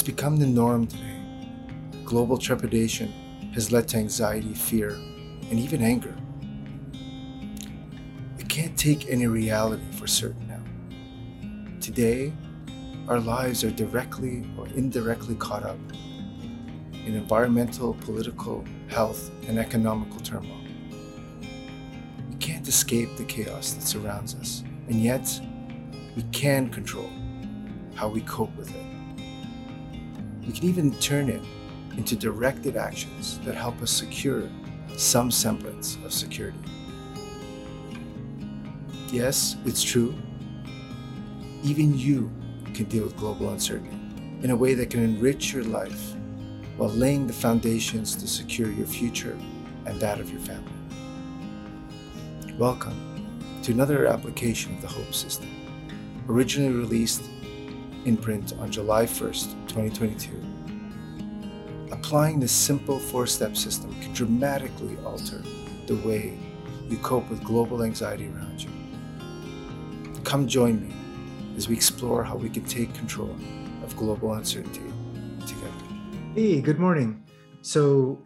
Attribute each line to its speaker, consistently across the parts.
Speaker 1: It's become the norm today. Global trepidation has led to anxiety, fear, and even anger. We can't take any reality for certain now. Today, our lives are directly or indirectly caught up in environmental, political, health, and economical turmoil. We can't escape the chaos that surrounds us, and yet we can control how we cope with it. We can even turn it into directed actions that help us secure some semblance of security. Yes, it's true. Even you can deal with global uncertainty in a way that can enrich your life while laying the foundations to secure your future and that of your family. Welcome to another application of the Hope System, originally released in print on July 1st, 2022. Applying this simple four step system can dramatically alter the way you cope with global anxiety around you. Come join me as we explore how we can take control of global uncertainty together.
Speaker 2: Hey, good morning. So,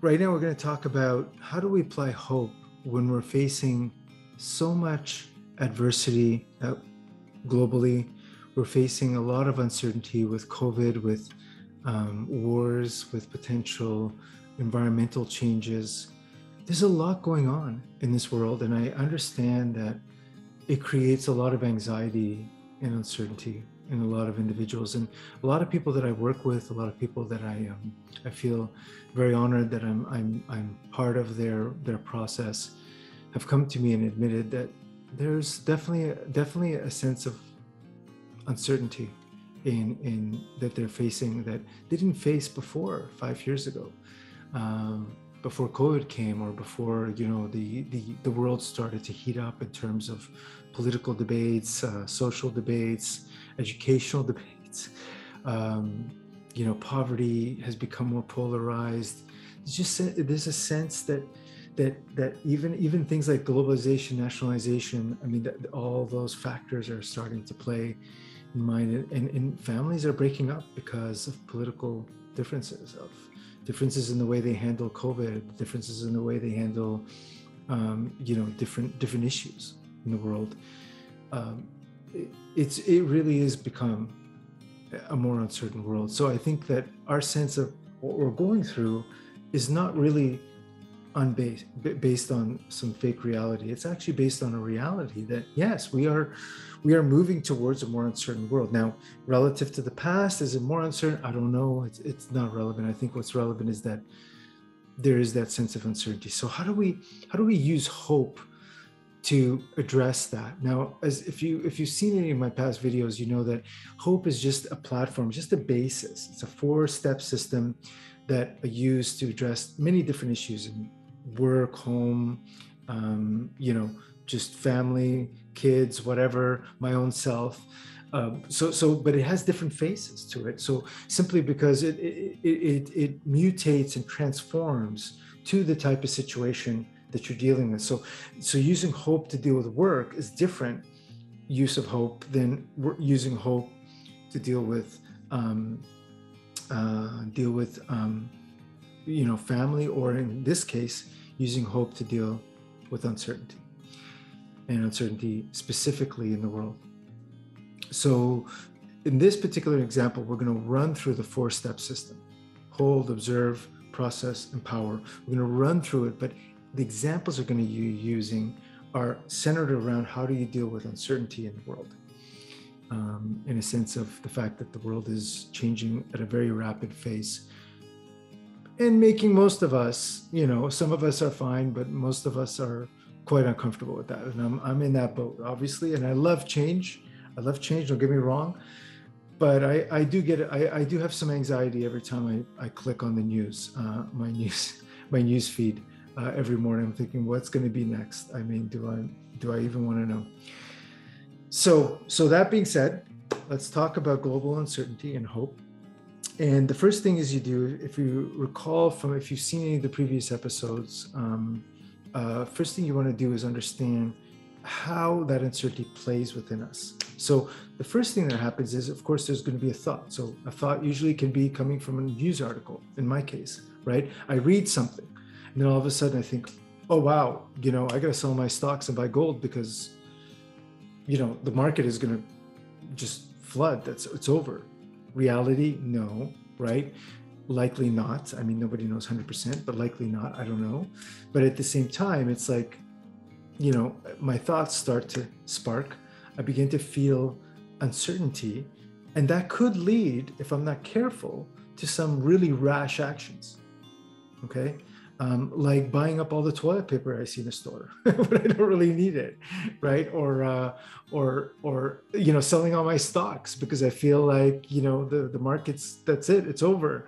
Speaker 2: right now we're going to talk about how do we apply hope when we're facing so much adversity uh, globally. We're facing a lot of uncertainty with COVID, with um, wars, with potential environmental changes. There's a lot going on in this world, and I understand that it creates a lot of anxiety and uncertainty in a lot of individuals and a lot of people that I work with, a lot of people that I um, I feel very honored that I'm I'm I'm part of their their process have come to me and admitted that there's definitely definitely a sense of uncertainty in in that they're facing that they didn't face before five years ago. Um, before COVID came, or before you know the the the world started to heat up in terms of political debates, uh, social debates, educational debates. Um, you know, poverty has become more polarized. It's just there's a sense that that that even even things like globalization, nationalization. I mean, all those factors are starting to play in mind, and, and families are breaking up because of political differences of differences in the way they handle COVID, differences in the way they handle, um, you know, different different issues in the world. Um, it, it's it really is become a more uncertain world. So I think that our sense of what we're going through is not really unbased based on some fake reality. It's actually based on a reality that yes, we are we are moving towards a more uncertain world. Now, relative to the past, is it more uncertain? I don't know. It's it's not relevant. I think what's relevant is that there is that sense of uncertainty. So how do we how do we use hope to address that? Now, as if you if you've seen any of my past videos, you know that hope is just a platform, just a basis. It's a four-step system that are used to address many different issues in work, home, um, you know, just family, kids, whatever, my own self. Um, so, so, but it has different faces to it. So, simply because it, it it it mutates and transforms to the type of situation that you're dealing with. So, so using hope to deal with work is different use of hope than using hope to deal with um, uh, deal with um, you know family, or in this case, using hope to deal with uncertainty and uncertainty specifically in the world. So, in this particular example, we're going to run through the four step system hold, observe, process, empower. We're going to run through it, but the examples we're going to be using are centered around how do you deal with uncertainty in the world. Um, in a sense of the fact that the world is changing at a very rapid pace and making most of us, you know, some of us are fine, but most of us are quite uncomfortable with that. And I'm, I'm in that boat, obviously. And I love change. I love change, don't get me wrong. But I, I do get I, I do have some anxiety every time I, I click on the news, uh, my news, my news feed uh, every morning. I'm thinking, what's going to be next? I mean, do I do I even want to know? So so that being said, let's talk about global uncertainty and hope. And the first thing is you do, if you recall from if you've seen any of the previous episodes, um, uh, first thing you want to do is understand how that uncertainty plays within us. So the first thing that happens is, of course, there's going to be a thought. So a thought usually can be coming from a news article. In my case, right? I read something, and then all of a sudden I think, oh wow, you know, I got to sell my stocks and buy gold because, you know, the market is going to just flood. That's it's over. Reality, no, right? Likely not. I mean, nobody knows 100%, but likely not. I don't know. But at the same time, it's like you know, my thoughts start to spark. I begin to feel uncertainty. And that could lead, if I'm not careful, to some really rash actions. Okay. Um, like buying up all the toilet paper I see in the store, but I don't really need it, right? Or, uh, or, or you know, selling all my stocks because I feel like you know the the market's that's it, it's over,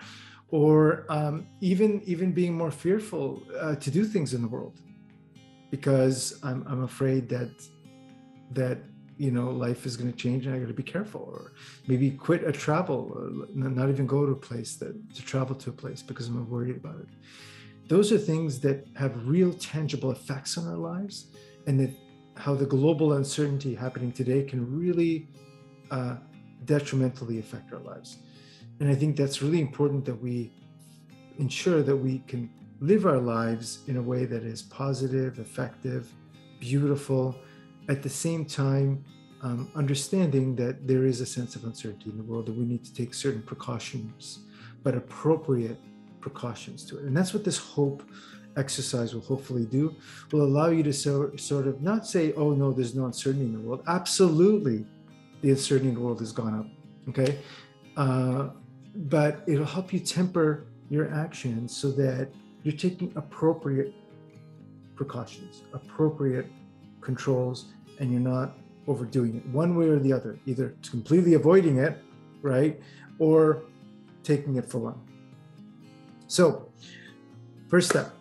Speaker 2: or um, even even being more fearful uh, to do things in the world, because I'm, I'm afraid that that you know life is going to change and i got to be careful. Or maybe quit a travel not even go to a place that to travel to a place because i'm worried about it those are things that have real tangible effects on our lives and that how the global uncertainty happening today can really uh, detrimentally affect our lives. And i think that's really important that we ensure that we can live our lives in a way that is positive, effective, beautiful, at the same time, um, understanding that there is a sense of uncertainty in the world, that we need to take certain precautions, but appropriate precautions to it. And that's what this hope exercise will hopefully do, will allow you to so, sort of not say, oh no, there's no uncertainty in the world. Absolutely, the uncertainty in the world has gone up. Okay. Uh, but it'll help you temper your actions so that you're taking appropriate precautions, appropriate controls, and you're not overdoing it one way or the other, either completely avoiding it, right, or taking it full on. So, first step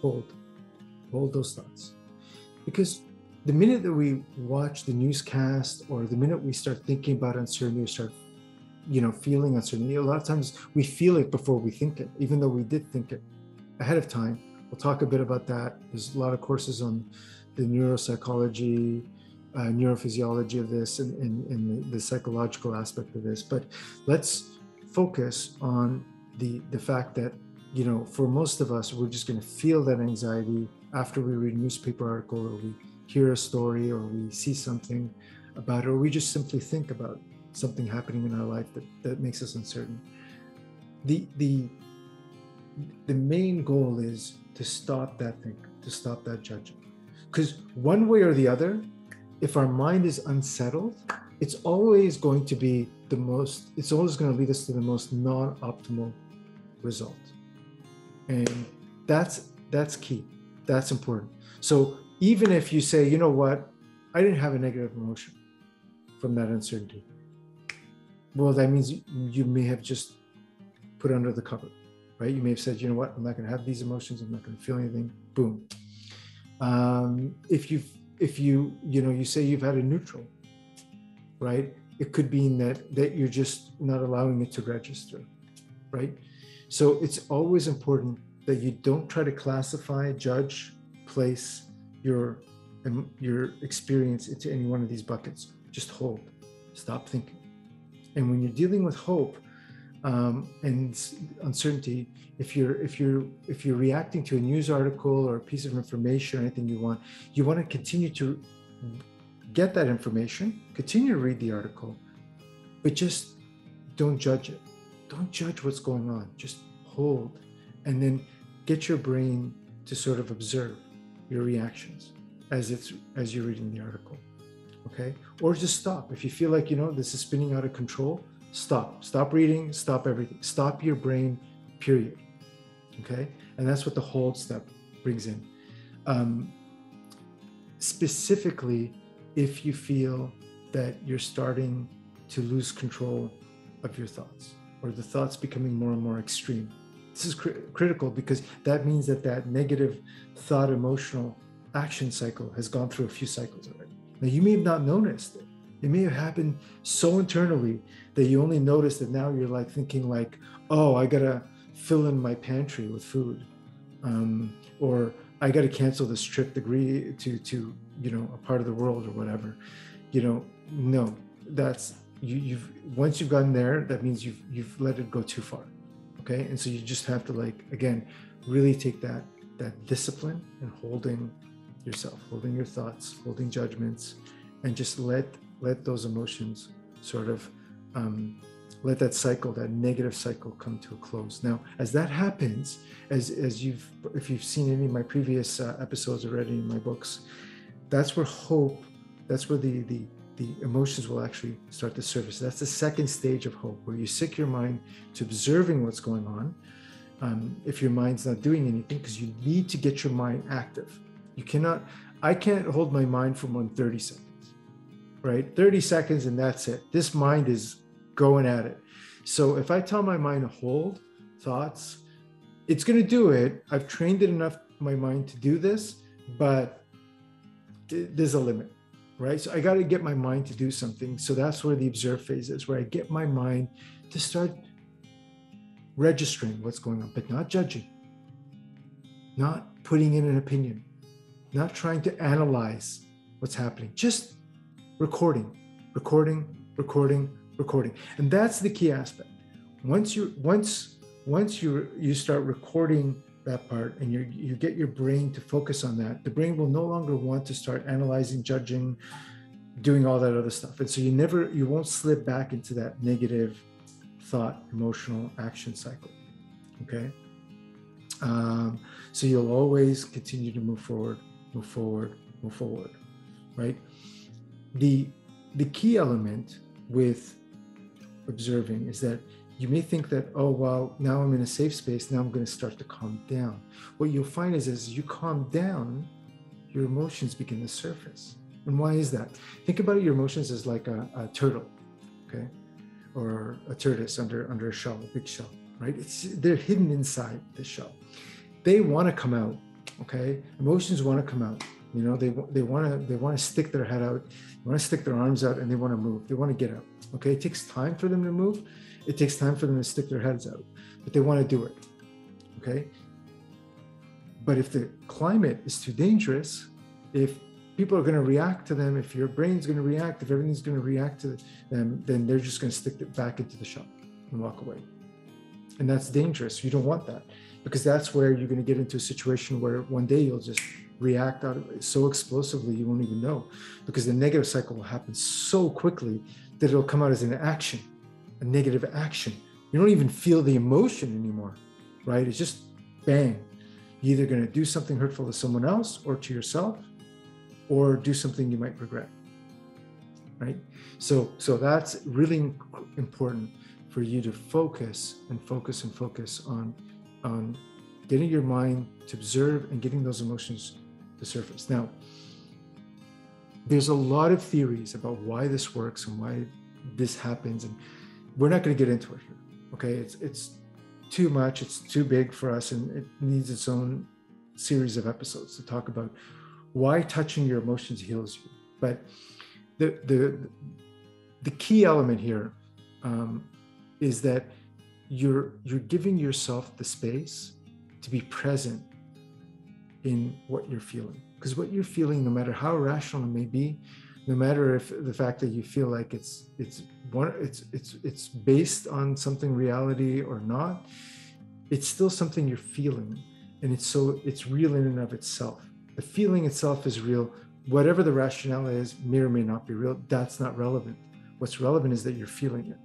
Speaker 2: hold, hold those thoughts. Because the minute that we watch the newscast or the minute we start thinking about uncertainty or start you know, feeling uncertainty. A lot of times we feel it before we think it, even though we did think it ahead of time. We'll talk a bit about that. There's a lot of courses on the neuropsychology, uh, neurophysiology of this and, and, and the, the psychological aspect of this. But let's focus on the the fact that you know for most of us we're just going to feel that anxiety after we read a newspaper article or we hear a story or we see something about it or we just simply think about something happening in our life that, that makes us uncertain. The the the main goal is to stop that thing, to stop that judging. Because one way or the other, if our mind is unsettled, it's always going to be the most, it's always going to lead us to the most non-optimal result. And that's that's key. That's important. So even if you say, you know what, I didn't have a negative emotion from that uncertainty well, that means you may have just put under the cover, right? You may have said, you know what, I'm not going to have these emotions. I'm not going to feel anything. Boom. Um, if you if you you know you say you've had a neutral, right? It could mean that that you're just not allowing it to register, right? So it's always important that you don't try to classify, judge, place your your experience into any one of these buckets. Just hold. Stop thinking. And when you're dealing with hope um, and uncertainty, if you're if you're if you're reacting to a news article or a piece of information or anything you want, you want to continue to get that information, continue to read the article, but just don't judge it. Don't judge what's going on. Just hold and then get your brain to sort of observe your reactions as it's as you're reading the article okay? Or just stop. If you feel like you know this is spinning out of control stop. Stop reading stop everything. Stop your brain period okay? And that's what the hold step brings in. Um, specifically if you feel that you're starting to lose control of your thoughts or the thoughts becoming more and more extreme this is cr- critical because that means that that negative thought emotional action cycle has gone through a few cycles already now, you may have not noticed it. It may have happened so internally that you only notice that now you're like thinking like, oh, I gotta fill in my pantry with food. Um, or I got to cancel this trip to agree to to you know a part of the world or whatever. You know, no, that's you, you've once you've gotten there, that means you've you've let it go too far. Okay, and so you just have to like again, really take that that discipline and holding yourself, holding your thoughts, holding judgments, and just let let those emotions sort of um, let that cycle, that negative cycle, come to a close. Now, as that happens, as as you've if you've seen any of my previous uh, episodes already in my books, that's where hope, that's where the the the emotions will actually start to surface. That's the second stage of hope, where you sick your mind to observing what's going on. Um, if your mind's not doing anything, because you need to get your mind active. You cannot, I can't hold my mind for more than 30 seconds, right? 30 seconds and that's it. This mind is going at it. So if I tell my mind to hold thoughts, it's going to do it. I've trained it enough, my mind to do this, but there's a limit, right? So I got to get my mind to do something. So that's where the observe phase is, where I get my mind to start registering what's going on, but not judging, not putting in an opinion, not trying to analyze what's happening, just recording, recording, recording, recording. And that's the key aspect. Once you once once you you start recording that part and you you get your brain to focus on that, the brain will no longer want to start analyzing, judging, doing all that other stuff. And so you never you won't slip back into that negative thought, emotional action cycle. Okay. Um, so you'll always continue to move forward, move forward, move forward, right? The the key element with observing is that you may think that, oh, well, now I'm in a safe space. Now I'm going to start to calm down. What you'll find is as you calm down, your emotions begin to surface. And why is that? Think about your emotions as like a, a turtle, okay? Or a tortoise under, under a shell, a big shell, right? It's, they're hidden inside the shell. They want to come out, okay? Emotions want to come out. You know, they, they want to they want to stick their head out, they want to stick their arms out, and they want to move. They want to get out. Okay, it takes time for them to move. It takes time for them to stick their heads out, but they want to do it. Okay. But if the climate is too dangerous, if people are going to react to them, if your brain's going to react, if everything's going to react to them, then they're just going to stick it back into the shop and walk away. And that's dangerous. You don't want that because that's where you're going to get into a situation where one day you'll just react out of it so explosively you won't even know because the negative cycle will happen so quickly that it'll come out as an action, a negative action. You don't even feel the emotion anymore, right? It's just bang. You're either going to do something hurtful to someone else or to yourself, or do something you might regret, right? So, so that's really important for you to focus and focus and focus on, on getting your mind to observe and getting those emotions to surface. Now, there's a lot of theories about why this works and why this happens and we're not going to get into it here okay? It's it's too much it's too big for us and it needs its own series of episodes to talk about why touching your emotions heals you. But the the the key element here um, is that you're you're giving yourself the space to be present in what you're feeling. Because what you're feeling no matter how irrational it may be no matter if the fact that you feel like it's it's one it's it's it's based on something reality or not it's still something you're feeling. And it's so it's real in and of itself. The feeling itself is real. Whatever the rationale is may or may not be real. That's not relevant. What's relevant is that you're feeling it.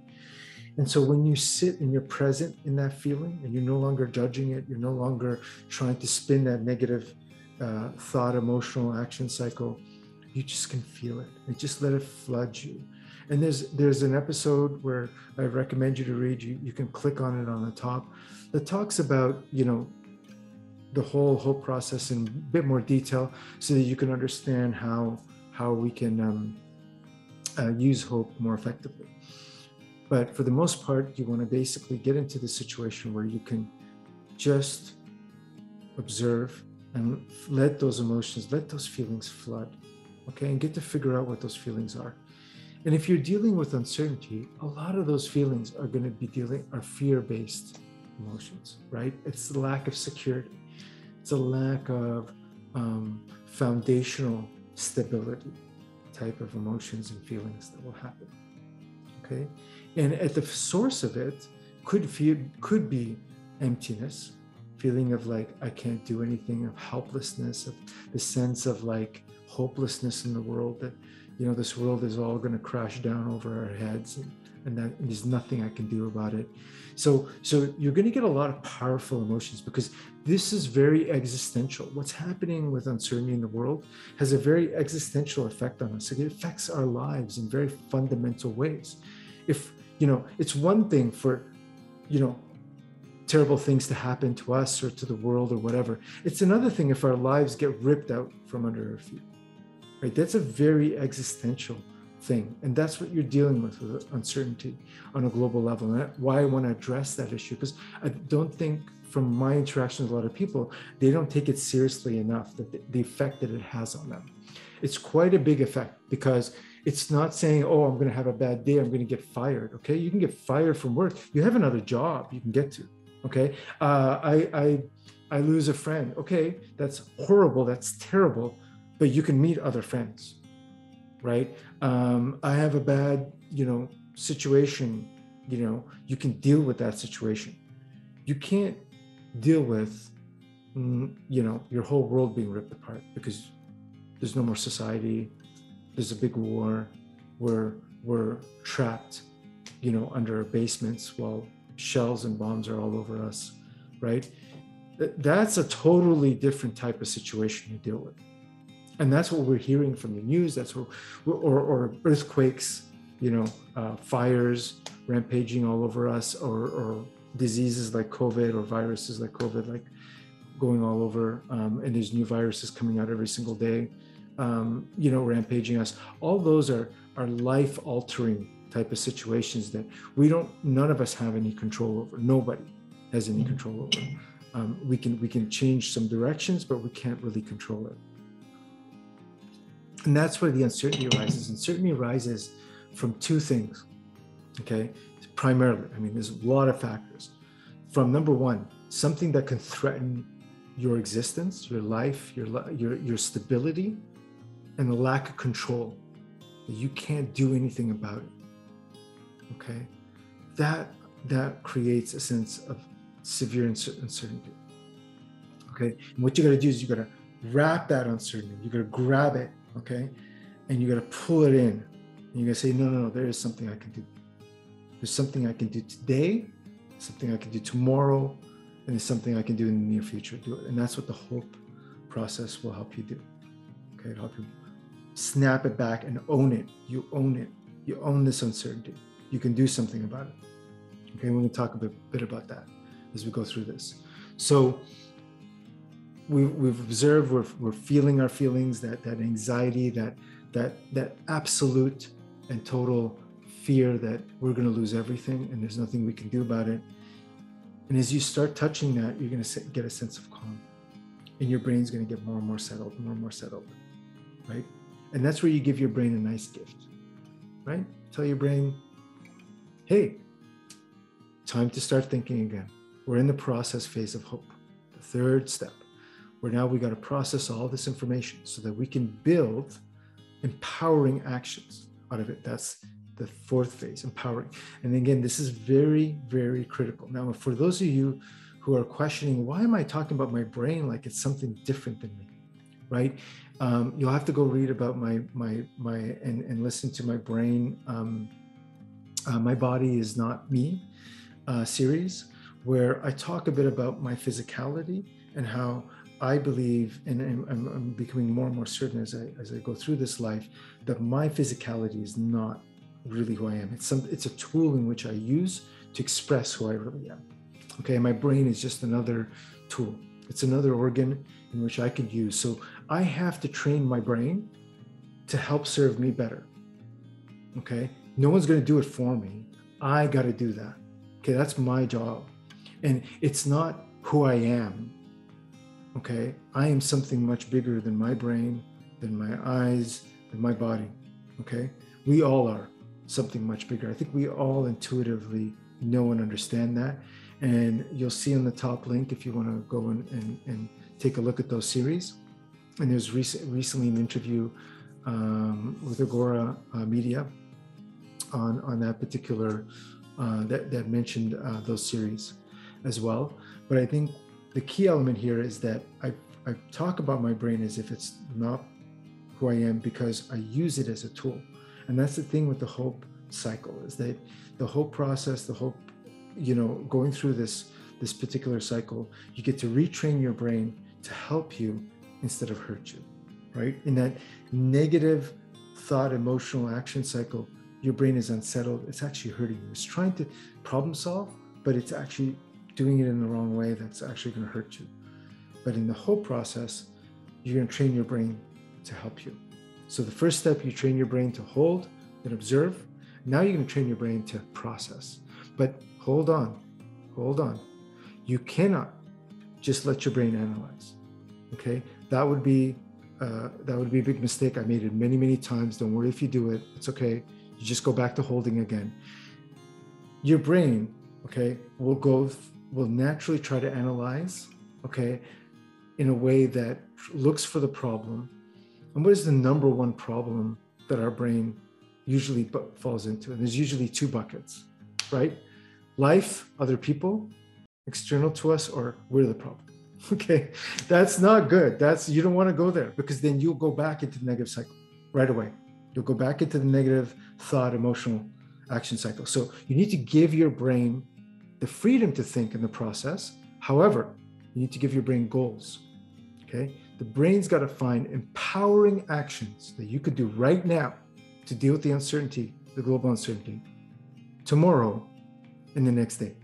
Speaker 2: And so when you sit and you're present in that feeling and you're no longer judging it you're no longer trying to spin that negative uh, thought, emotional action cycle, you just can feel it and just let it flood you. And there's there's an episode where I recommend you to read. You you can click on it on the top that talks about you know the whole whole process in a bit more detail so that you can understand how how we can um, uh, use hope more effectively. But for the most part, you want to basically get into the situation where you can just observe and let those emotions, let those feelings flood, okay, and get to figure out what those feelings are. And if you're dealing with uncertainty, a lot of those feelings are going to be dealing are fear-based emotions, right? It's the lack of security. It's a lack of um, foundational stability type of emotions and feelings that will happen. Okay, and at the source of it could feel could be emptiness, feeling of like I can't do anything, of helplessness, of the sense of like hopelessness in the world that you know this world is all going to crash down over our heads and, and that and there's nothing I can do about it. So so you're going to get a lot of powerful emotions because this is very existential. What's happening with uncertainty in the world has a very existential effect on us. It affects our lives in very fundamental ways. If you know, it's one thing for you know terrible things to happen to us or to the world or whatever. It's another thing if our lives get ripped out from under our feet. Right? That's a very existential thing. And that's what you're dealing with with uncertainty on a global level. And why I want to address that issue, because I don't think from my interactions with a lot of people, they don't take it seriously enough that the, the effect that it has on them. It's quite a big effect because it's not saying, oh, I'm going to have a bad day, I'm going to get fired. Okay. You can get fired from work. You have another job you can get to. Okay. Uh, I, I, I lose a friend. Okay. That's horrible. That's terrible. But you can meet other friends right? Um, I have a bad, you know, situation, you know, you can deal with that situation. You can't deal with, mm, you know, your whole world being ripped apart because there's no more society. There's a big war. We're we're trapped, you know, under basements while shells and bombs are all over us, right? That's a totally different type of situation you deal with and that's what we're hearing from the news. That's what or, or earthquakes you know uh, fires rampaging all over us or, or diseases like covid or viruses like covid like going all over um, and there's new viruses coming out every single day um, you know rampaging us. All those are are life altering type of situations that we don't none of us have any control over. Nobody has any mm-hmm. control over. Um, we can we can change some directions but we can't really control it and that's where the uncertainty arises. Uncertainty arises from two things, okay? Primarily, I mean, there's a lot of factors. From number one, something that can threaten your existence, your life, your, your, your stability, and the lack of control. That you can't do anything about it, okay? That, that creates a sense of severe uncertainty, okay? And what you gotta do is you gotta wrap that uncertainty, you gotta grab it okay? And you got to pull it in. And you got to say, no, no, no, there is something I can do. There's something I can do today, something I can do tomorrow, and there's something I can do in the near future. Do it. And that's what the hope process will help you do. Okay, it'll help you snap it back and own it. You own it. You own this uncertainty. You can do something about it. Okay, we're going to talk a bit, bit about that as we go through this. So, we, we've observed we're, we're feeling our feelings that that anxiety that that that absolute and total fear that we're going to lose everything and there's nothing we can do about it. And as you start touching that you're going to get a sense of calm. And your brain's going to get more and more settled more and more settled right? And that's where you give your brain a nice gift right? Tell your brain hey time to start thinking again. We're in the process phase of hope the third step where now we got to process all this information so that we can build empowering actions out of it. That's the fourth phase, empowering. And again, this is very, very critical. Now, for those of you who are questioning, why am I talking about my brain like it's something different than me, right? Um, you'll have to go read about my my my and, and listen to my brain. Um, uh, my body is not me uh, series, where I talk a bit about my physicality and how I believe, and I'm, becoming more and more certain as I as I go through this life, that my physicality is not really who I am. It's some it's a tool in which I use to express who I really am. Okay, my brain is just another tool. It's another organ in which I could use. So I have to train my brain to help serve me better. Okay, no one's going to do it for me. I got to do that. Okay, that's my job, and it's not who I am okay? I am something much bigger than my brain than my eyes than my body okay? We all are something much bigger. I think we all intuitively know and understand that. And you'll see on the top link if you want to go and, and, and take a look at those series. And there's recent, recently an interview um, with Agora uh, Media on on that particular uh, that that mentioned uh, those series as well. But I think the key element here is that I I talk about my brain as if it's not who I am because I use it as a tool, and that's the thing with the hope cycle is that the hope process, the hope, you know, going through this this particular cycle, you get to retrain your brain to help you instead of hurt you, right? In that negative thought, emotional action cycle, your brain is unsettled. It's actually hurting you. It's trying to problem solve, but it's actually doing it in the wrong way that's actually going to hurt you. But in the whole process, you're going to train your brain to help you. So the first step, you train your brain to hold and observe. Now you're going to train your brain to process. But hold on, hold on. You cannot just let your brain analyze. Okay, that would be uh, that would be a big mistake. I made it many, many times. Don't worry if you do it. It's okay. You just go back to holding again. Your brain, okay, will go will naturally try to analyze, okay, in a way that looks for the problem. And what is the number one problem that our brain usually falls into? And there's usually two buckets, right? Life, other people, external to us, or we're the problem. Okay, that's not good. That's you don't want to go there because then you'll go back into the negative cycle right away. You'll go back into the negative thought, emotional action cycle. So you need to give your brain the freedom to think in the process. However, you need to give your brain goals. Okay, the brain's got to find empowering actions that you could do right now to deal with the uncertainty, the global uncertainty, tomorrow and the next day.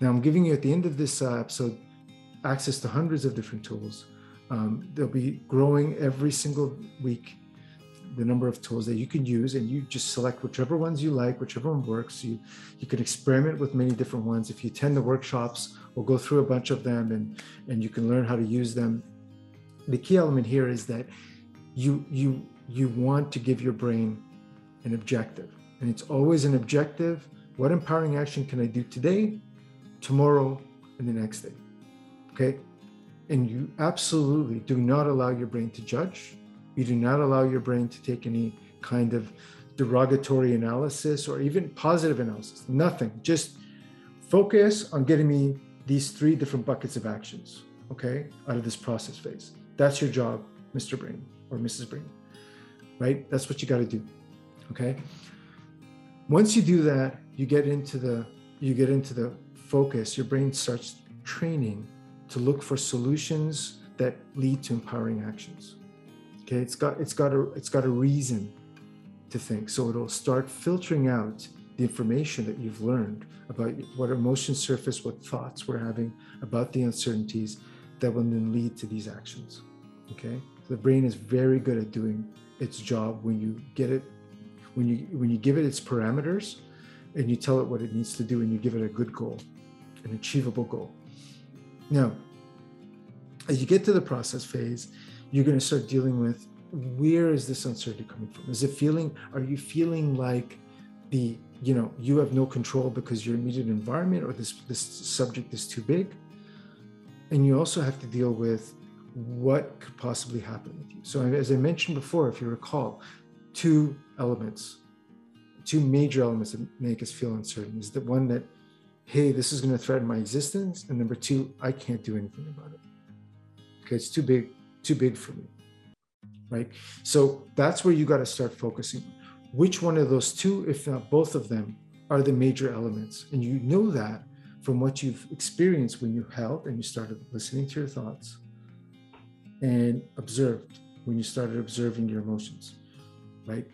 Speaker 2: Now, I'm giving you at the end of this uh, episode access to hundreds of different tools. Um, they'll be growing every single week the number of tools that you can use and you just select whichever ones you like whichever one works. You you can experiment with many different ones. If you attend the workshops we'll go through a bunch of them and and you can learn how to use them the key element here is that you you you want to give your brain an objective and it's always an objective. What empowering action can i do today tomorrow and the next day? Okay? And you absolutely do not allow your brain to judge you do not allow your brain to take any kind of derogatory analysis or even positive analysis nothing. Just focus on getting me these three different buckets of actions okay out of this process phase. That's your job mr brain or mrs brain right? That's what you got to do okay? Once you do that you get into the you get into the focus. Your brain starts training to look for solutions that lead to empowering actions okay it's got it's got a it's got a reason to think. So it'll start filtering out the information that you've learned about what emotions surface what thoughts we're having about the uncertainties that will then lead to these actions. Okay? So the brain is very good at doing its job when you get it when you when you give it its parameters and you tell it what it needs to do and you give it a good goal an achievable goal. Now as you get to the process phase you're going to start dealing with where is this uncertainty coming from? Is it feeling are you feeling like the you know you have no control because your immediate environment or this this subject is too big? And you also have to deal with what could possibly happen with you. So as i mentioned before if you recall two elements two major elements that make us feel uncertain is the one that hey this is going to threaten my existence and number two i can't do anything about it. Okay it's too big too big for me right? So that's where you got to start focusing which one of those two if not both of them are the major elements? And you know that from what you've experienced when you held and you started listening to your thoughts and observed when you started observing your emotions right?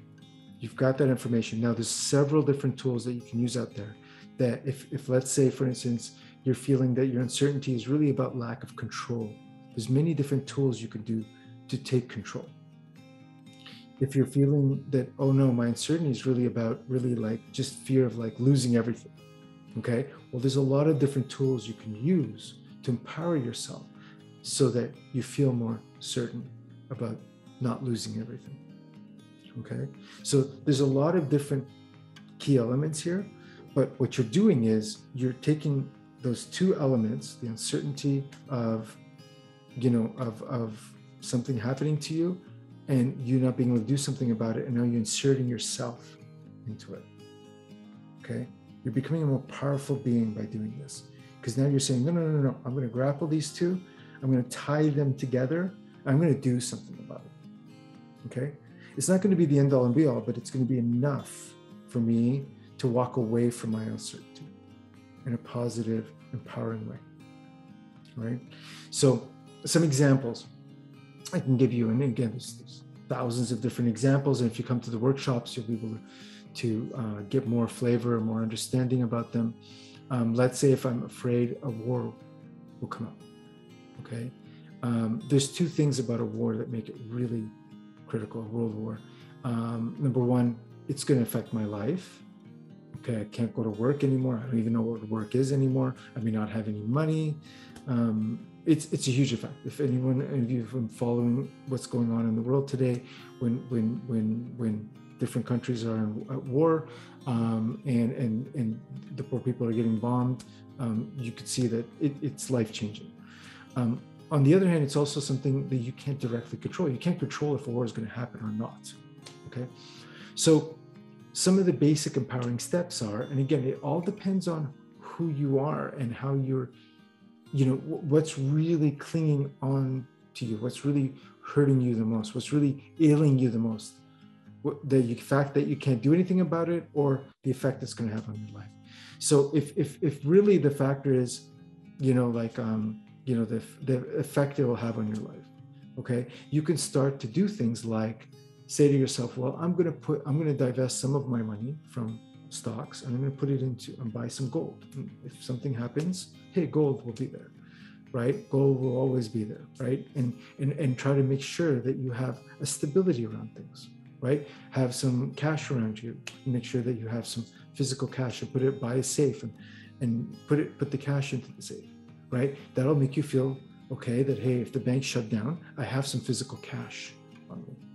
Speaker 2: You've got that information. Now there's several different tools that you can use out there that if, if let's say for instance you're feeling that your uncertainty is really about lack of control there's many different tools you can do to take control. If you're feeling that, oh no, my uncertainty is really about really like just fear of like losing everything. Okay. Well, there's a lot of different tools you can use to empower yourself so that you feel more certain about not losing everything. Okay. So there's a lot of different key elements here. But what you're doing is you're taking those two elements, the uncertainty of you know of of something happening to you and you not being able to do something about it. And now you're inserting yourself into it. Okay? You're becoming a more powerful being by doing this. Because now you're saying no no no no i'm going to grapple these two. I'm going to tie them together. I'm going to do something about it. Okay? It's not going to be the end all and be all but it's going to be enough for me to walk away from my uncertainty in a positive empowering way. Right? So some examples I can give you, and again, there's, there's, thousands of different examples. And if you come to the workshops, you'll be able to, uh, get more flavor, more understanding about them. Um, let's say if I'm afraid a war will come up, okay? Um, there's two things about a war that make it really critical, a world war. Um, number one, it's going to affect my life. Okay, I can't go to work anymore. I don't even know what work is anymore. I may not have any money. Um, it's it's a huge effect. If anyone of you have been following what's going on in the world today, when when when when different countries are at war, um, and and and the poor people are getting bombed, um, you could see that it, it's life changing. Um, on the other hand, it's also something that you can't directly control. You can't control if a war is going to happen or not. Okay, so some of the basic empowering steps are, and again, it all depends on who you are and how you're you know what's really clinging on to you? What's really hurting you the most? What's really ailing you the most? The fact that you can't do anything about it or the effect it's going to have on your life? So if if if really the factor is you know like um you know the the effect it will have on your life okay? You can start to do things like say to yourself well i'm going to put i'm going to divest some of my money from stocks and I'm going to put it into and buy some gold. And if something happens, hey, gold will be there, right? Gold will always be there, right? And and and try to make sure that you have a stability around things, right? Have some cash around you. Make sure that you have some physical cash and put it by a safe and and put it put the cash into the safe, right? That'll make you feel okay that hey, if the bank shut down, I have some physical cash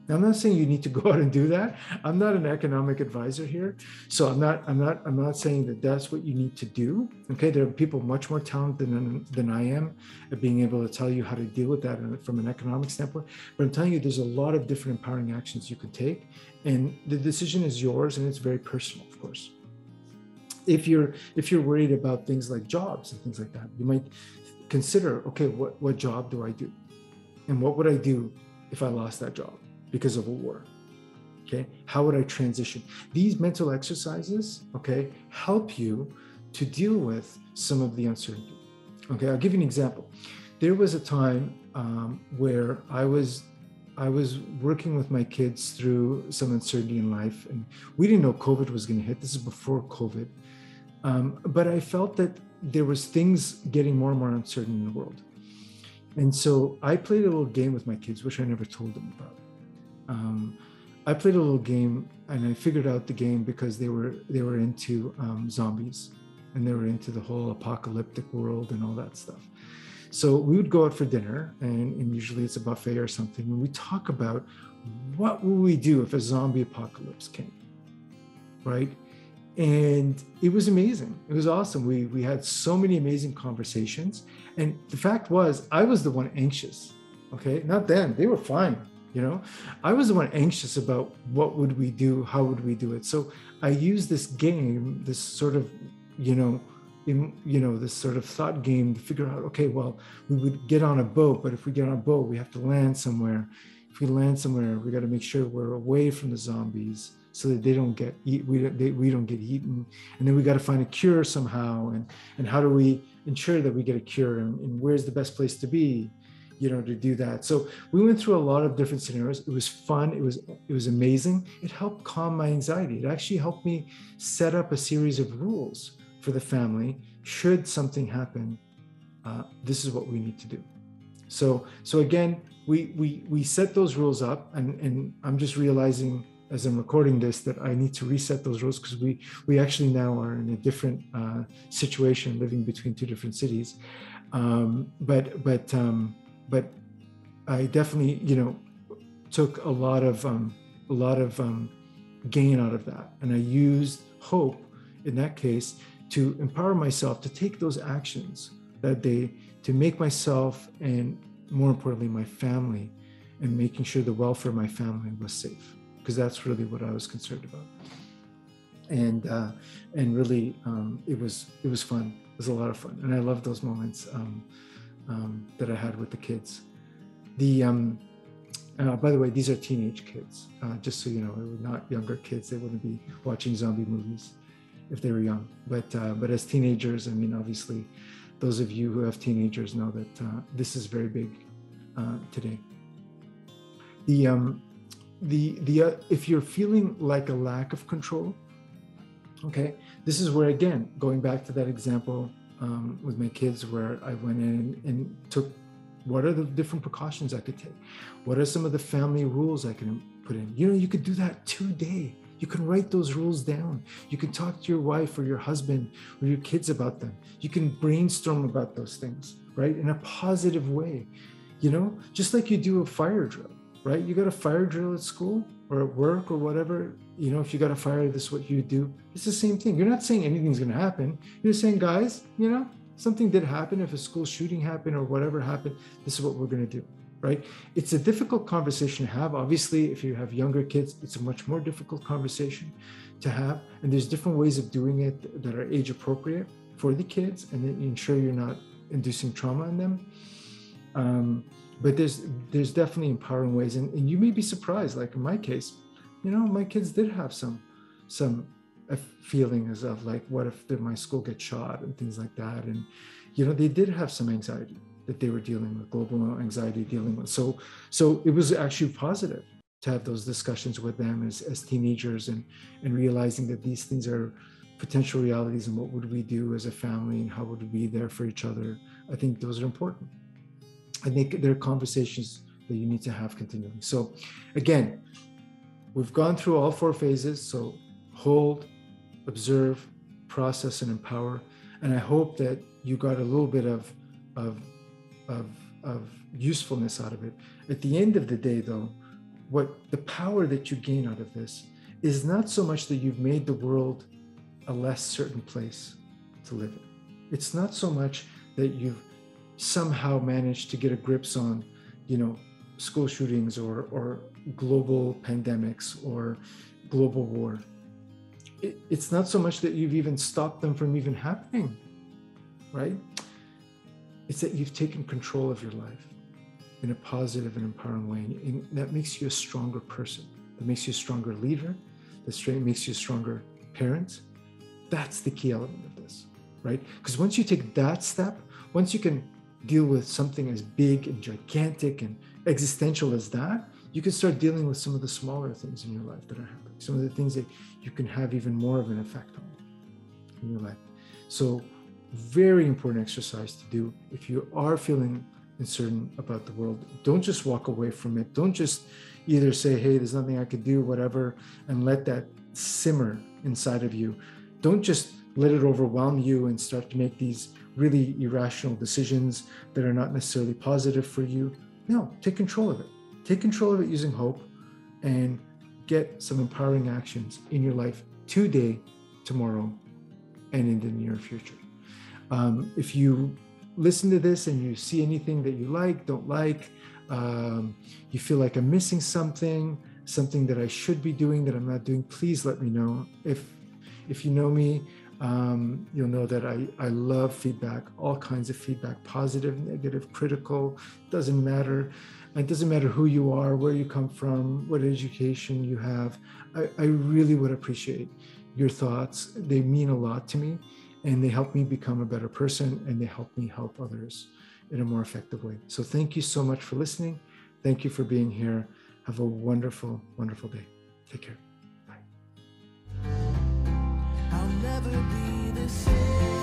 Speaker 2: now, I'm not saying you need to go out and do that. I'm not an economic advisor here, so I'm not. I'm not. I'm not saying that that's what you need to do. Okay, there are people much more talented than than I am at being able to tell you how to deal with that from an economic standpoint. But I'm telling you, there's a lot of different empowering actions you can take, and the decision is yours, and it's very personal, of course. If you're if you're worried about things like jobs and things like that, you might consider, okay, what what job do I do, and what would I do if I lost that job? Because of a war. Okay, how would I transition? These mental exercises, okay, help you to deal with some of the uncertainty. Okay, I'll give you an example. There was a time um, where I was I was working with my kids through some uncertainty in life, and we didn't know COVID was going to hit. This is before COVID, um, but I felt that there was things getting more and more uncertain in the world, and so I played a little game with my kids, which I never told them about um, I played a little game and I figured out the game because they were they were into um, zombies and they were into the whole apocalyptic world and all that stuff. So we would go out for dinner and, and usually it's a buffet or something and we talk about what would we do if a zombie apocalypse came, right? And it was amazing. It was awesome. We we had so many amazing conversations. And the fact was, I was the one anxious. Okay, not them. They were fine you know? I was the one anxious about what would we do how would we do it. So i used this game this sort of you know in, you know this sort of thought game to figure out okay well we would get on a boat but if we get on a boat we have to land somewhere. If we land somewhere we got to make sure we're away from the zombies so that they don't get eat we don't they, we don't get eaten. And then we got to find a cure somehow. And and how do we ensure that we get a cure? And, and where's the best place to be you know to do that. So we went through a lot of different scenarios. It was fun. It was it was amazing. It helped calm my anxiety. It actually helped me set up a series of rules for the family should something happen uh, this is what we need to do. So so again we we we set those rules up and and i'm just realizing as i'm recording this that i need to reset those rules because we we actually now are in a different uh, situation living between two different cities. Um, but but um, but I definitely, you know, took a lot of um, a lot of um, gain out of that, and I used hope in that case to empower myself to take those actions that day to make myself and more importantly my family and making sure the welfare of my family was safe because that's really what I was concerned about. And uh, and really, um, it was it was fun. It was a lot of fun, and I love those moments um, um, that I had with the kids. The um, uh, by the way, these are teenage kids. Uh, just so you know, not younger kids. They wouldn't be watching zombie movies if they were young. But uh, but as teenagers, I mean, obviously, those of you who have teenagers know that uh, this is very big uh, today. The um, the the uh, if you're feeling like a lack of control okay this is where again going back to that example um, with my kids where i went in and took what are the different precautions i could take? What are some of the family rules i can put in? You know you could do that today. You can write those rules down. You can talk to your wife or your husband or your kids about them. You can brainstorm about those things right in a positive way. You know just like you do a fire drill right? You got a fire drill at school or at work or whatever. You know, if you got a fire, this is what you do. It's the same thing. You're not saying anything's going to happen. You're saying, guys, you know, something did happen. If a school shooting happened or whatever happened, this is what we're going to do, right? It's a difficult conversation to have. Obviously, if you have younger kids, it's a much more difficult conversation to have. And there's different ways of doing it that are age appropriate for the kids and then you ensure you're not inducing trauma in them. Um, but there's there's definitely empowering ways. And, and you may be surprised like in my case you know my kids did have some some uh, feelings of like what if my school gets shot and things like that. And you know they did have some anxiety that they were dealing with global anxiety dealing with. So so it was actually positive to have those discussions with them as, as teenagers and and realizing that these things are potential realities and what would we do as a family and how would we be there for each other. I think those are important I think there are conversations that you need to have continually. So, again, we've gone through all four phases. So, hold, observe, process, and empower. And I hope that you got a little bit of, of, of, of usefulness out of it. At the end of the day, though, what the power that you gain out of this is not so much that you've made the world a less certain place to live in. It's not so much that you've somehow managed to get a grips on, you know, school shootings or, or global pandemics or global war. It, it's not so much that you've even stopped them from even happening, right? It's that you've taken control of your life in a positive and empowering way. And that makes you a stronger person. That makes you a stronger leader. That makes you a stronger parent. That's the key element of this, right? Because once you take that step, once you can deal with something as big and gigantic and existential as that, you can start dealing with some of the smaller things in your life that are happening, some of the things that you can have even more of an effect on in your life. So, very important exercise to do if you are feeling uncertain about the world. Don't just walk away from it. Don't just either say, hey, there's nothing I could do, whatever, and let that simmer inside of you. Don't just let it overwhelm you and start to make these really irrational decisions that are not necessarily positive for you. No, take control of it. Take control of it using hope and get some empowering actions in your life today, tomorrow, and in the near future. Um, if you listen to this and you see anything that you like, don't like, um, you feel like I'm missing something, something that I should be doing that I'm not doing, please let me know. If if you know me, um, you'll know that I, I love feedback, all kinds of feedback, positive, negative, critical, doesn't matter. It doesn't matter who you are, where you come from, what education you have. I, I really would appreciate your thoughts. They mean a lot to me and they help me become a better person and they help me help others in a more effective way. So thank you so much for listening. Thank you for being here. Have a wonderful, wonderful day. Take care. Never be the same